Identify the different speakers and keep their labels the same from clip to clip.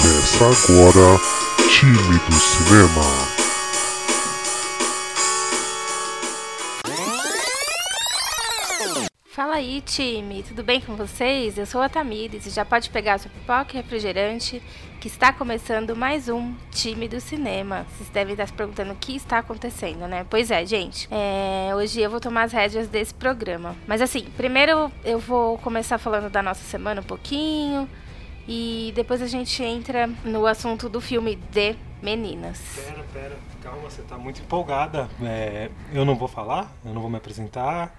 Speaker 1: Começa agora Time do Cinema.
Speaker 2: Fala aí, time! Tudo bem com vocês? Eu sou a Tamires e já pode pegar sua pipoca e refrigerante que está começando mais um Time do Cinema. Vocês devem estar se perguntando o que está acontecendo, né? Pois é, gente. É... Hoje eu vou tomar as rédeas desse programa. Mas assim, primeiro eu vou começar falando da nossa semana um pouquinho e depois a gente entra no assunto do filme de Meninas.
Speaker 3: Pera, pera, calma, você tá muito empolgada. É, eu não vou falar, eu não vou me apresentar.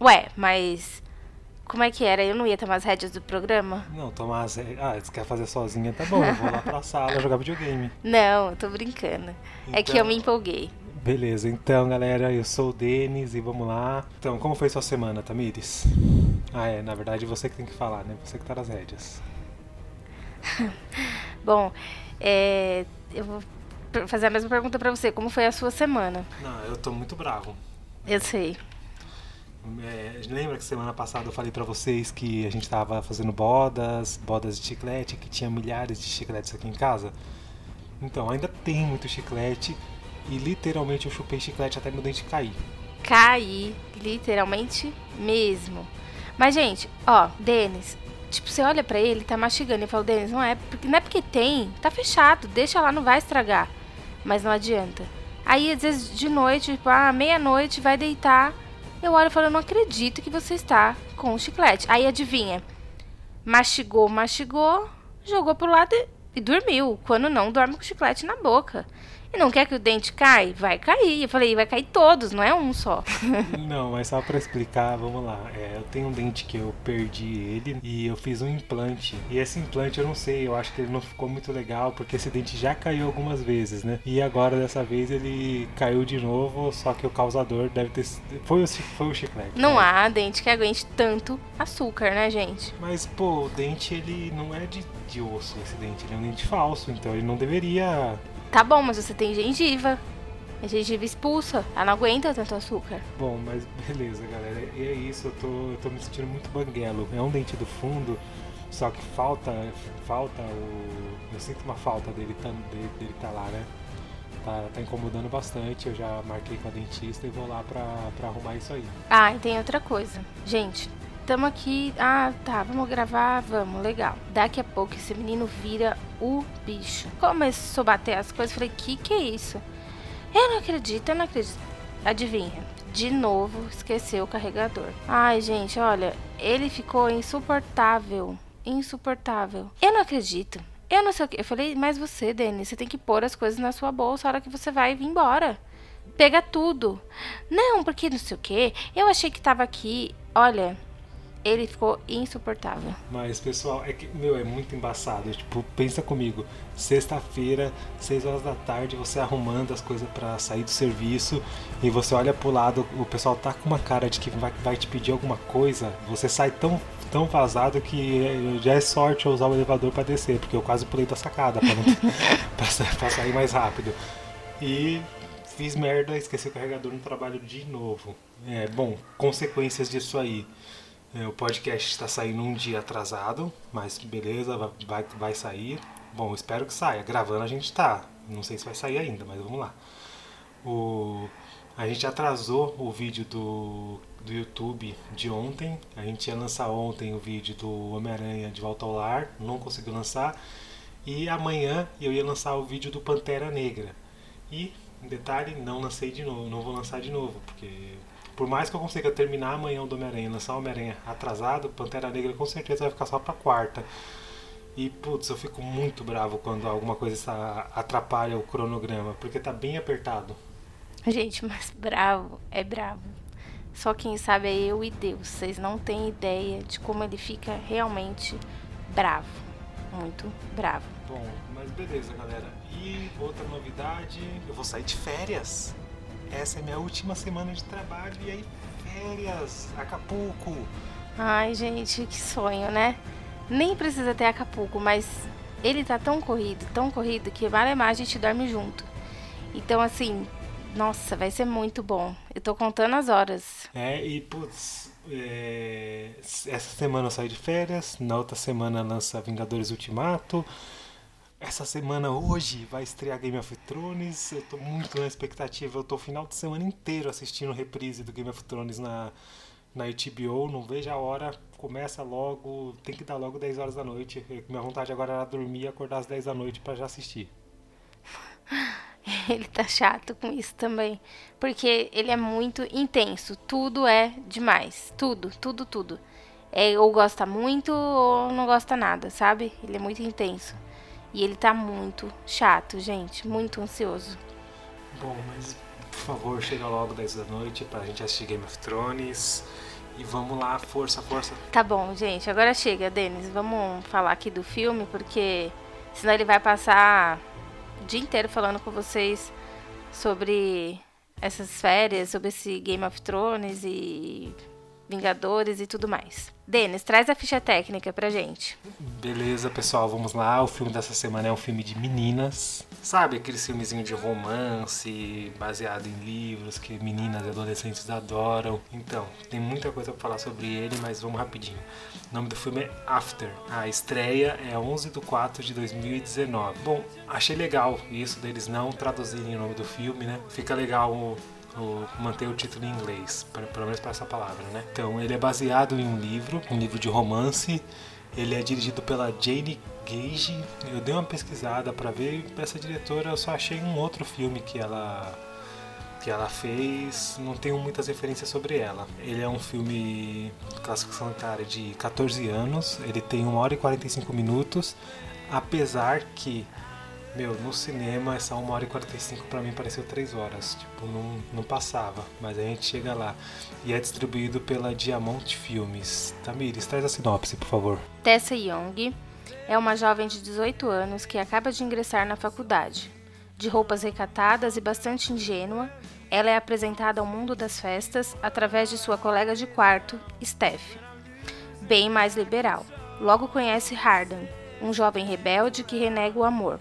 Speaker 2: Ué, mas como é que era? Eu não ia tomar as rédeas do programa?
Speaker 3: Não, tomar as. Ah, você quer fazer sozinha, tá bom, eu vou lá pra sala jogar videogame.
Speaker 2: Não, eu tô brincando. é que eu
Speaker 3: Então-
Speaker 2: me empolguei.
Speaker 3: Beleza, então galera, eu sou o Denis e vamos lá. Então, como foi sua semana, Tamires? Ah, é, na verdade você que tem que falar, né? Você que tá nas rédeas.
Speaker 2: Bom, é, eu vou fazer a mesma pergunta pra você. Como foi a sua semana?
Speaker 3: Não, eu tô muito bravo.
Speaker 2: Eu sei.
Speaker 3: É, lembra que semana passada eu falei pra vocês que a gente tava fazendo bodas, bodas de chiclete, que tinha milhares de chicletes aqui em casa? Então, ainda tem muito chiclete e literalmente eu chupei chiclete até meu dente cair.
Speaker 2: Caí, literalmente mesmo. Mas, gente, ó, Denis, tipo, você olha pra ele, tá mastigando e fala, Denis, não é, porque, não é porque tem, tá fechado, deixa lá, não vai estragar. Mas não adianta. Aí, às vezes, de noite, tipo, ah, meia-noite, vai deitar. Eu olho e falo, eu não acredito que você está com o chiclete. Aí, adivinha? Mastigou, mastigou, jogou pro lado e, e dormiu. Quando não, dorme com o chiclete na boca. E não quer que o dente caia? Vai cair. Eu falei, vai cair todos, não é um só.
Speaker 3: Não, mas só pra explicar, vamos lá. É, eu tenho um dente que eu perdi ele e eu fiz um implante. E esse implante eu não sei, eu acho que ele não ficou muito legal porque esse dente já caiu algumas vezes, né? E agora dessa vez ele caiu de novo, só que o causador deve ter sido- foi o, foi o chiclete.
Speaker 2: Não
Speaker 3: né?
Speaker 2: há dente que aguente tanto açúcar, né, gente?
Speaker 3: Mas pô, o dente ele não é de, de osso, esse dente, ele é um dente falso, então ele não deveria.
Speaker 2: Tá bom, mas você tem gengiva. A gengiva expulsa. Ela não aguenta tanto açúcar.
Speaker 3: Bom, mas beleza, galera. E é isso, eu tô, eu tô me sentindo muito banguelo. É um dente do fundo, só que falta, falta o. Eu sinto uma falta dele tá, dele, dele tá lá, né? Tá, tá incomodando bastante. Eu já marquei com a dentista e vou lá pra, pra arrumar isso aí.
Speaker 2: Ah, e tem outra coisa. Gente, tamo aqui. Ah, tá, vamos gravar, vamos, legal. Daqui a pouco esse menino vira o bicho. Começou a bater as coisas, falei, que que é isso? Eu não acredito, eu não acredito. Adivinha? De novo, esqueceu o carregador. Ai, gente, olha, ele ficou insuportável. Insuportável. Eu não acredito. Eu não sei o que. Eu falei, mas você, Denis, você tem que pôr as coisas na sua bolsa a hora que você vai vir embora. Pega tudo. Não, porque não sei o que. Eu achei que tava aqui. Olha, ele ficou insuportável.
Speaker 3: Mas, pessoal, é que, meu, é muito embaçado. Tipo, pensa comigo. Sexta-feira, 6 horas da tarde, você arrumando as coisas pra sair do serviço e você olha pro lado, o pessoal tá com uma cara de que vai, vai te pedir alguma coisa. Você sai tão, tão vazado que é- já é sorte eu usar o elevador pra descer, porque eu quase pulei da sacada pra, não, pra, pra sair mais rápido. E fiz merda, esqueci o carregador no trabalho de novo. É, bom, consequências disso aí. É, o podcast está saindo um dia atrasado, mas beleza, va- vai, vai sair. Bom, espero que saia. Gravando a gente tá. Não sei se vai sair ainda, mas vamos lá. O, a gente atrasou o vídeo do, do YouTube de ontem. A gente ia lançar ontem o vídeo do Homem-Aranha de Volta ao Lar, não conseguiu lançar. E amanhã eu ia lançar o vídeo do Pantera Negra. E, detalhe, não lancei de novo, não vou lançar de novo, porque por mais que eu consiga terminar amanhã o do Homem-Aranha, lançar o Homem-Aranha atrasado, Pantera Negra com certeza vai ficar só pra quarta. E putz, eu fico muito bravo quando alguma coisa está- atrapalha o cronograma, porque tá bem apertado.
Speaker 2: Gente, mas bravo é bravo. Só quem sabe é eu e Deus. Vocês não têm ideia de como ele fica realmente bravo. Muito bravo.
Speaker 3: Bom, mas beleza, galera. E outra novidade, eu vou sair de férias. Essa é minha última semana de trabalho e aí férias, Acapulco.
Speaker 2: Ai, gente, que sonho, né? Nem precisa ter Acapulco, mas ele tá tão corrido, tão corrido, que vale mais a gente dorme junto. Então, assim, nossa, vai ser muito bom. Eu tô contando as horas.
Speaker 3: É, e putz, é, essa semana eu saio de férias, na outra semana lança Vingadores Ultimato. Essa semana, hoje, vai estrear Game of Thrones. Eu tô muito na expectativa. Eu tô o final de semana inteiro assistindo reprise do Game of Thrones na, na HBO. Não vejo a hora. Começa logo. Tem que dar logo 10 horas da noite. Minha vontade agora era dormir e acordar às 10 da noite para já assistir.
Speaker 2: Ele tá chato com isso também. Porque ele é muito intenso. Tudo é demais. Tudo, tudo, tudo. É, ou gosta muito ou não gosta nada, sabe? Ele é muito intenso. E ele tá muito chato, gente. Muito ansioso.
Speaker 3: Bom, mas por favor, chega logo 10 da noite pra gente assistir Game of Thrones. E vamos lá, força, força.
Speaker 2: Tá bom, gente. Agora chega, Denis. Vamos falar aqui do filme, porque senão ele vai passar o dia inteiro falando com vocês sobre essas férias, sobre esse Game of Thrones e Vingadores e tudo mais. Denis, traz a ficha técnica pra gente.
Speaker 3: Beleza, pessoal, vamos lá. O filme dessa semana é um filme de meninas. Sabe aquele filmezinho de romance baseado em livros que meninas e adolescentes adoram? Então, tem muita coisa pra falar sobre ele, mas vamos rapidinho. O nome do filme é After. A estreia é 11 de 4 de 2019. Bom, achei legal isso deles não traduzirem o nome do filme, né? Fica legal manter o título em inglês, pra, pelo menos para essa palavra, né? Então, ele é baseado em um livro, um livro de romance. Ele é dirigido pela Jane Gage. Eu dei uma pesquisada para ver essa diretora, eu só achei um outro filme que ela que ela fez, não tenho muitas referências sobre ela. Ele é um filme classificação etária de 14 anos, ele tem 1 hora e 45 minutos, apesar que meu, no cinema essa 1 hora e 45 para mim pareceu 3 horas. Tipo, não, não passava. Mas a gente chega lá. E é distribuído pela Diamond Filmes. Tamires, traz a sinopse, por favor.
Speaker 2: Tessa Young é uma jovem de 18 anos que acaba de ingressar na faculdade. De roupas recatadas e bastante ingênua, ela é apresentada ao mundo das festas através de sua colega de quarto, Steph. Bem mais liberal. Logo conhece Harden, um jovem rebelde que renega o amor.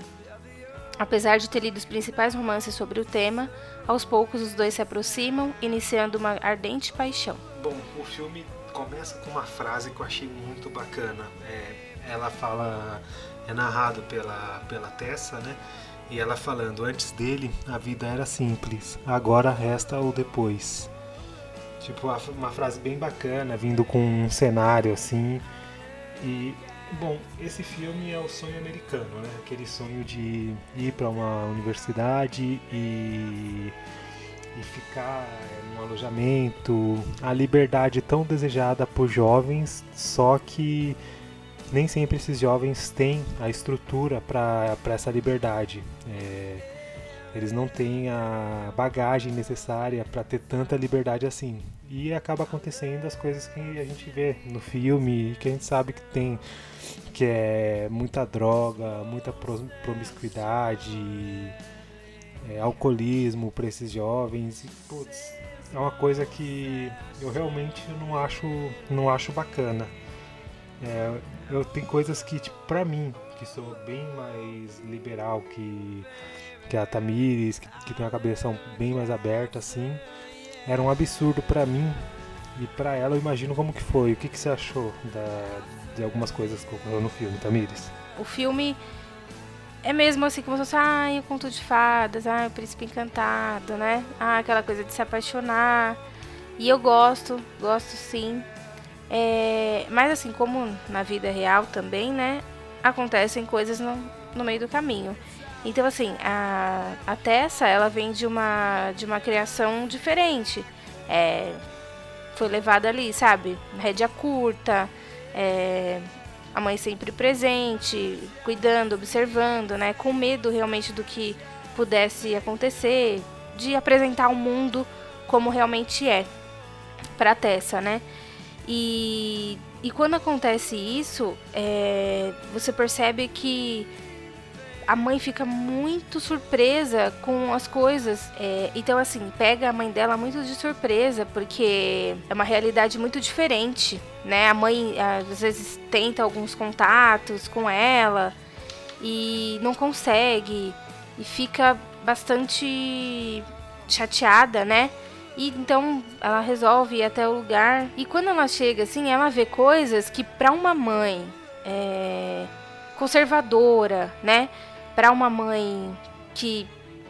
Speaker 2: Apesar de ter lido os principais romances sobre o tema, aos poucos os dois se aproximam, iniciando uma ardente paixão.
Speaker 3: Bom, o filme começa com uma frase que eu achei muito bacana. É, ela fala, é narrado pela, pela Tessa, né? E ela falando: Antes dele, a vida era simples, agora resta o depois. Tipo, uma frase bem bacana, vindo com um cenário assim. E Bom, esse filme é o sonho americano, né? Aquele sonho de ir para uma universidade e, e ficar num alojamento, a liberdade tão desejada por jovens, só que nem sempre esses jovens têm a estrutura para essa liberdade. É, eles não têm a bagagem necessária para ter tanta liberdade assim. E acaba acontecendo as coisas que a gente vê no filme, que a gente sabe que tem que é muita droga, muita promiscuidade, é, alcoolismo para esses jovens. E, putz, é uma coisa que eu realmente não acho, não acho bacana. É, eu tenho coisas que, tipo, mim, que sou bem mais liberal que, que a Tamires, que, que tem uma cabeça bem mais aberta, assim, era um absurdo para mim e para ela eu imagino como que foi. O que, que você achou da, de algumas coisas que ocorreram no filme, Tamires?
Speaker 2: O filme é mesmo assim como se fosse, ah, o conto de fadas, ah, o príncipe encantado, né? Ah, aquela coisa de se apaixonar. E eu gosto, gosto sim. É, mas assim, como na vida real também, né? Acontecem coisas no, no meio do caminho. Então, assim, a, a Tessa, ela vem de uma, de uma criação diferente. É, foi levada ali, sabe? Rédea curta, é, a mãe sempre presente, cuidando, observando, né? Com medo realmente do que pudesse acontecer, de apresentar o mundo como realmente é para Tessa, né? E, e quando acontece isso, é, você percebe que a mãe fica muito surpresa com as coisas. É, então, assim, pega a mãe dela muito de surpresa, porque é uma realidade muito diferente, né? A mãe às vezes tenta alguns contatos com ela e não consegue, e fica bastante chateada, né? E então ela resolve ir até o lugar. E quando ela chega, assim, ela vê coisas que para uma mãe é, conservadora, né? Para uma mãe que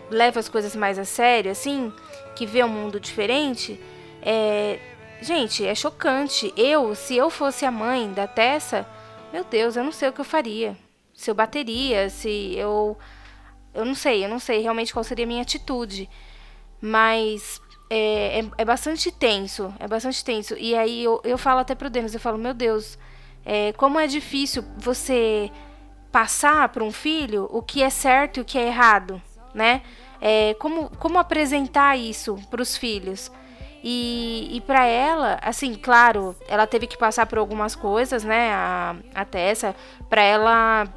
Speaker 2: leva as coisas mais a sério, assim, que vê um mundo diferente, é, gente, é chocante. Eu, se eu fosse a mãe da Tessa, meu Deus, eu não sei o que eu faria. Se eu bateria, se eu eu não sei, eu não sei realmente qual seria a minha atitude. Mas é, é, é bastante tenso, é bastante tenso. E aí eu, eu falo até pro Denis, eu falo, meu Deus, é, como é difícil você passar para um filho o que é certo e o que é errado, né? É, como, como apresentar isso para os filhos? E, e para ela, assim, claro, ela teve que passar por algumas coisas, né? A, a Tessa, para ela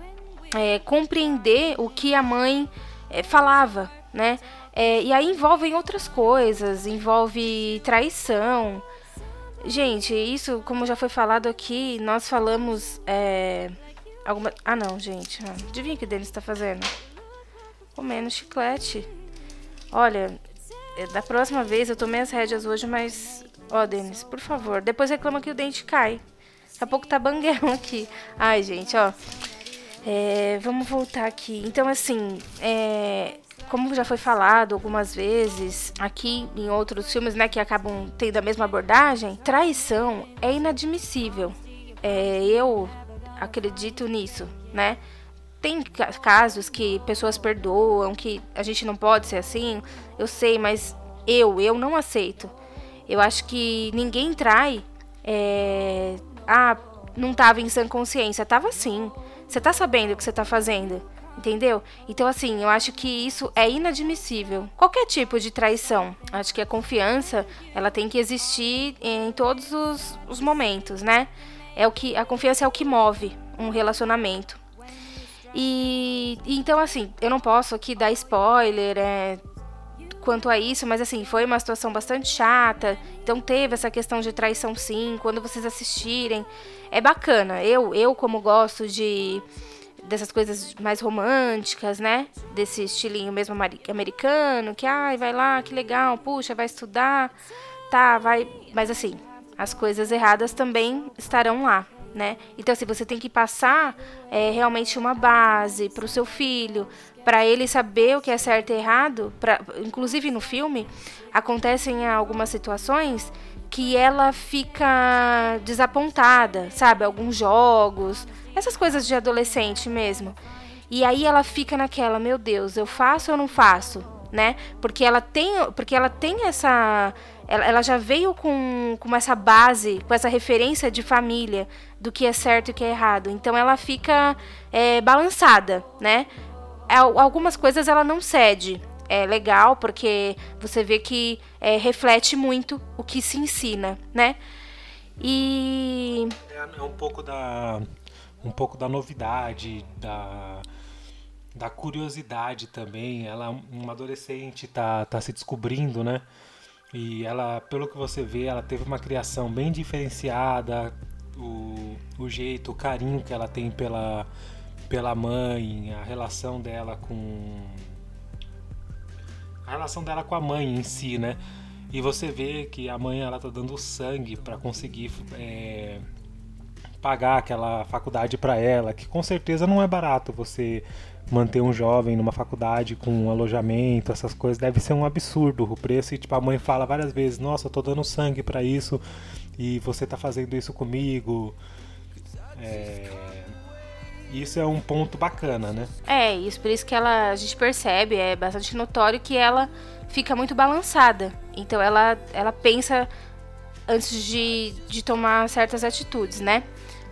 Speaker 2: é, compreender o que a mãe é, falava, né? É, e aí envolve outras coisas, envolve traição. Gente, isso, como já foi falado aqui, nós falamos. Alguma... Ah, não, gente. Adivinha o que Denis está fazendo? Comendo chiclete. Olha, é, da próxima vez eu tomei as rédeas hoje, mas. Ó, Denis, por favor. Depois reclama que o dente cai. Daqui a pouco tá banguelo aqui. Ai, gente, ó. É, vamos voltar aqui. Então, assim, é, como já foi falado algumas vezes aqui em outros filmes, né, que acabam tendo a mesma abordagem, traição é inadmissível. É, eu acredito nisso, né? Tem casos que pessoas perdoam, que a gente não pode ser assim, eu sei, mas eu, eu não aceito. Eu acho que ninguém trai. É, ah, não estava em sã consciência. Tava sim. Você tá sabendo o que você tá fazendo. Entendeu? Então, assim, eu acho que isso é inadmissível. Qualquer tipo de traição. Acho que a confiança, ela tem que existir em todos os, os momentos, né? É o que a confiança é o que move um relacionamento. E então assim, eu não posso aqui dar spoiler é, quanto a isso, mas assim, foi uma situação bastante chata. Então teve essa questão de traição sim, quando vocês assistirem. É bacana. Eu, eu como gosto de dessas coisas mais românticas, né? Desse estilinho mesmo americano, que ai, vai lá, que legal, puxa, vai estudar, tá, vai, mas assim, as coisas erradas também estarão lá, né? Então, assim, você tem que passar é, realmente uma base para o seu filho, para ele saber o que é certo e errado. Pra, inclusive no filme acontecem algumas situações que ela fica desapontada, sabe? Alguns jogos, essas coisas de adolescente mesmo. E aí ela fica naquela, meu Deus, eu faço ou não faço, né? Porque ela tem, porque ela tem essa ela, ela já veio com, com essa base, com essa referência de família do que é certo e o que é errado. Então ela fica é, balançada, né? Algumas coisas ela não cede. É legal porque você vê que é, reflete muito o que se ensina, né? E
Speaker 3: é, é um pouco da um pouco da novidade, da da curiosidade também. Ela, uma adolescente, tá, tá se descobrindo, né? E ela, pelo que você vê, ela teve uma criação bem diferenciada, o, o jeito, o carinho que ela tem pela, pela mãe, a relação dela com. A relação dela com a mãe em si, né? E você vê que a mãe ela tá dando sangue para conseguir é, pagar aquela faculdade para ela, que com certeza não é barato você manter um jovem numa faculdade com um alojamento, essas coisas, deve ser um absurdo o preço. E tipo, a mãe fala várias vezes, nossa, eu tô dando sangue para isso e você tá fazendo isso comigo. É... Isso é um ponto bacana, né?
Speaker 2: É, isso por isso que ela, a gente percebe, é bastante notório que ela fica muito balançada. Então ela, ela pensa antes de, de tomar certas atitudes, né?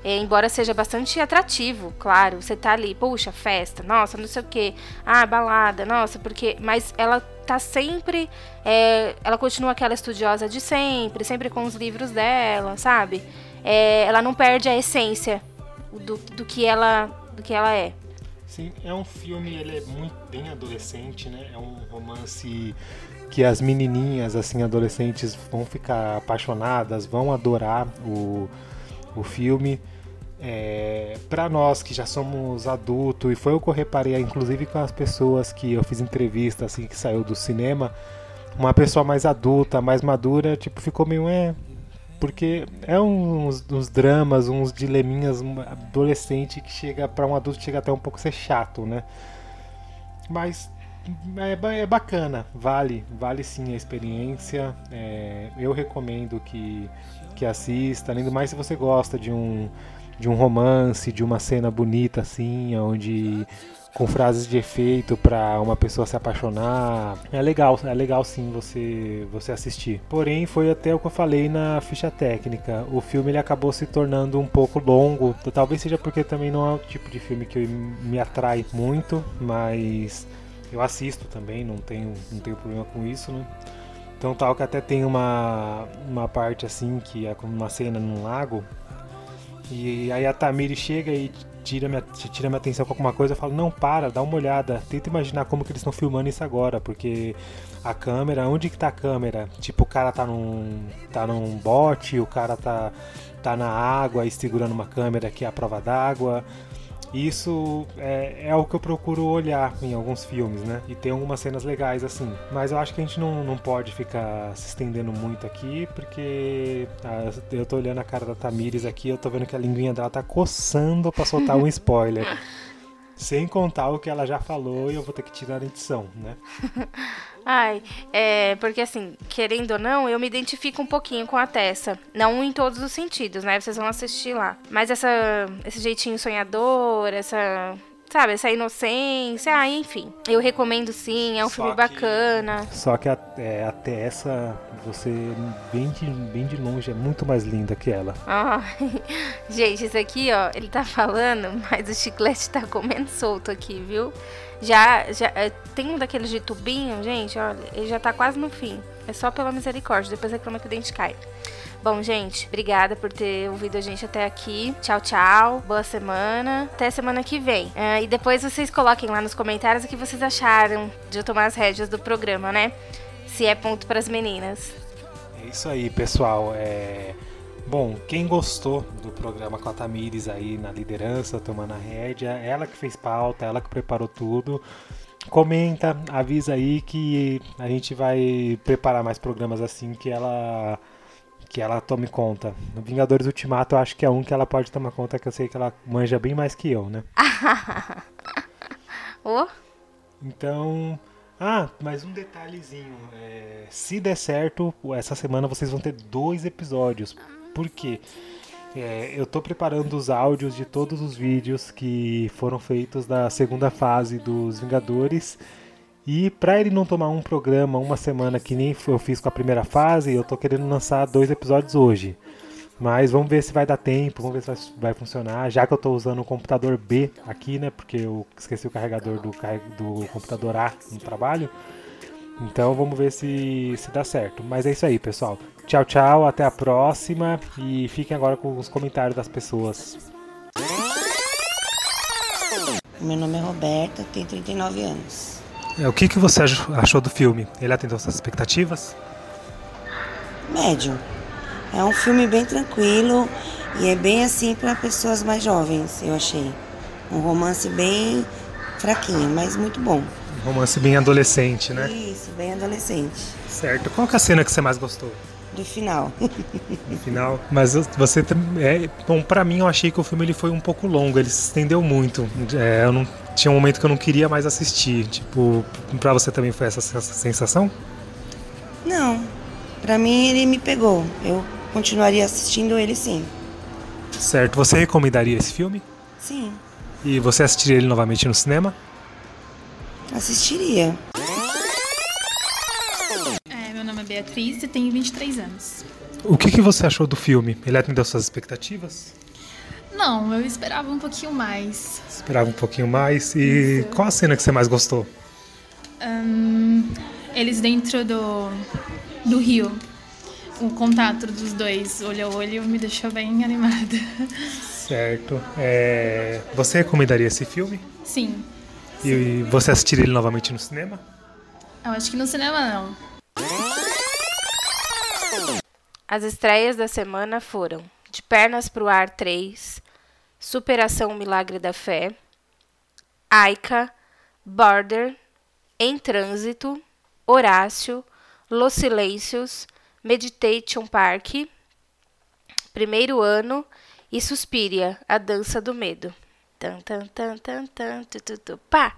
Speaker 2: É, embora seja bastante atrativo, claro. Você tá ali, puxa, festa, nossa, não sei o que, ah, balada, nossa, porque. Mas ela tá sempre. É, ela continua aquela estudiosa de sempre, sempre com os livros dela, sabe? É, ela não perde a essência do, do, que ela, do que ela é.
Speaker 3: Sim, é um filme, ele é muito bem adolescente, né? É um romance que as menininhas, assim, adolescentes vão ficar apaixonadas, vão adorar o, o filme é, para nós que já somos adultos, e foi o que eu reparei, inclusive com as pessoas que eu fiz entrevista assim que saiu do cinema, uma pessoa mais adulta, mais madura, tipo, ficou meio é. Porque é uns, uns dramas, uns dileminhas adolescente que chega para um adulto chega até um pouco a ser chato, né? mas é, é, bacana, vale, vale sim a experiência. É, eu recomendo que, que assista, além do mais se você gosta de um, de um romance, de uma cena bonita assim, onde com frases de efeito para uma pessoa se apaixonar. É legal, é legal sim você você assistir. Porém, foi até o que eu falei na ficha técnica. O filme ele acabou se tornando um pouco longo. Talvez seja porque também não é o tipo de filme que me atrai muito, mas eu assisto também, não tenho não tenho problema com isso, né? Então tal que até tem uma uma parte assim que é como uma cena num lago e aí a Tamiri chega e tira minha, tira minha atenção com alguma coisa, eu falo, não, para, dá uma olhada, tenta imaginar como que eles estão filmando isso agora, porque a câmera, onde que tá a câmera? Tipo, o cara tá num, tá num bote, o cara tá, tá na água e segurando uma câmera que é a prova d'água, isso é, é o que eu procuro olhar em alguns filmes, né? E tem algumas cenas legais assim. Mas eu acho que a gente não, não pode ficar se estendendo muito aqui, porque ah, eu tô olhando a cara da Tamires aqui, eu tô vendo que a linguinha dela tá coçando pra soltar um spoiler. Sem contar o que ela já falou e eu vou ter que tirar a edição, né?
Speaker 2: Ai, é, porque assim, querendo ou não, eu me identifico um pouquinho com a Tessa. Não em todos os sentidos, né? Vocês vão assistir lá. Mas essa, esse jeitinho sonhador, essa sabe, essa inocência, ah, enfim. Eu recomendo sim, é um só filme que, bacana.
Speaker 3: Só que a, é, até essa, você bem de, bem de longe é muito mais linda que ela.
Speaker 2: Ah, gente, isso aqui, ó, ele tá falando, mas o chiclete tá comendo solto aqui, viu? Já, já é, tem um daqueles de tubinho, gente, olha, ele já tá quase no fim. É só pela misericórdia, depois reclama que o dente cai. Bom, gente, obrigada por ter ouvido a gente até aqui. Tchau, tchau. Boa semana. Até semana que vem. Uh, e depois vocês coloquem lá nos comentários o que vocês acharam de eu tomar as rédeas do programa, né? Se é ponto para as meninas.
Speaker 3: É isso aí, pessoal. É... Bom, quem gostou do programa com a Tamires aí na liderança, tomando a rédea, ela que fez pauta, ela que preparou tudo. Comenta, avisa aí que a gente vai preparar mais programas assim que ela que ela tome conta. No Vingadores Ultimato eu acho que é um que ela pode tomar conta, que eu sei que ela manja bem mais que eu, né?
Speaker 2: oh.
Speaker 3: Então. Ah, mais um detalhezinho. É, se der certo, essa semana vocês vão ter dois episódios. Por quê? É, eu estou preparando os áudios de todos os vídeos que foram feitos da segunda fase dos Vingadores e para ele não tomar um programa uma semana que nem eu fiz com a primeira fase, eu tô querendo lançar dois episódios hoje. Mas vamos ver se vai dar tempo, vamos ver se vai, funcionar. Já que eu estou usando o computador B aqui, né? Porque eu esqueci o carregador do, do computador A no trabalho. Então vamos ver se, se dá certo. Mas é isso aí, pessoal. Tchau, tchau, até a próxima. E fiquem agora com os comentários das pessoas.
Speaker 4: Meu nome é Roberta, tenho 39 anos.
Speaker 3: É, o que, que você achou do filme? Ele atendeu suas expectativas?
Speaker 4: Médio. É um filme bem tranquilo e é bem assim para pessoas mais jovens, eu achei. Um romance bem fraquinho, mas muito bom.
Speaker 3: Um romance bem adolescente, né?
Speaker 4: Isso, bem adolescente.
Speaker 3: Certo. Qual é a cena que você mais gostou?
Speaker 4: Do final.
Speaker 3: Do final. Mas você é, bom, para mim eu achei que o filme ele foi um pouco longo, ele se estendeu muito. É, eu não tinha um momento que eu não queria mais assistir. Tipo, pra você também foi essa, essa sensação?
Speaker 4: Não. Pra mim ele me pegou. Eu continuaria assistindo ele sim.
Speaker 3: Certo. Você recomendaria esse filme?
Speaker 4: Sim.
Speaker 3: E você assistiria ele novamente no cinema?
Speaker 4: Assistiria.
Speaker 5: É, meu nome é Beatriz e tenho 23 anos.
Speaker 3: O que, que você achou do filme? Ele atendeu suas expectativas?
Speaker 5: Não, eu esperava um pouquinho mais.
Speaker 3: Esperava um pouquinho mais. E Isso. qual a cena que você mais gostou?
Speaker 5: Um, eles dentro do, do rio. O contato dos dois, olho a olho, me deixou bem animada.
Speaker 3: Certo. É, você recomendaria esse filme?
Speaker 5: Sim.
Speaker 3: E Sim. você assistiria ele novamente no cinema?
Speaker 5: Eu acho que no cinema não.
Speaker 2: As estreias da semana foram De Pernas pro Ar 3, Superação Milagre da Fé, Aika, Border, Em Trânsito, Horácio, Los Silêncios, Meditation Park, Primeiro Ano e Suspiria, A Dança do Medo. Tan, tan, tan, tan, tan, tu, tu, tu, pá!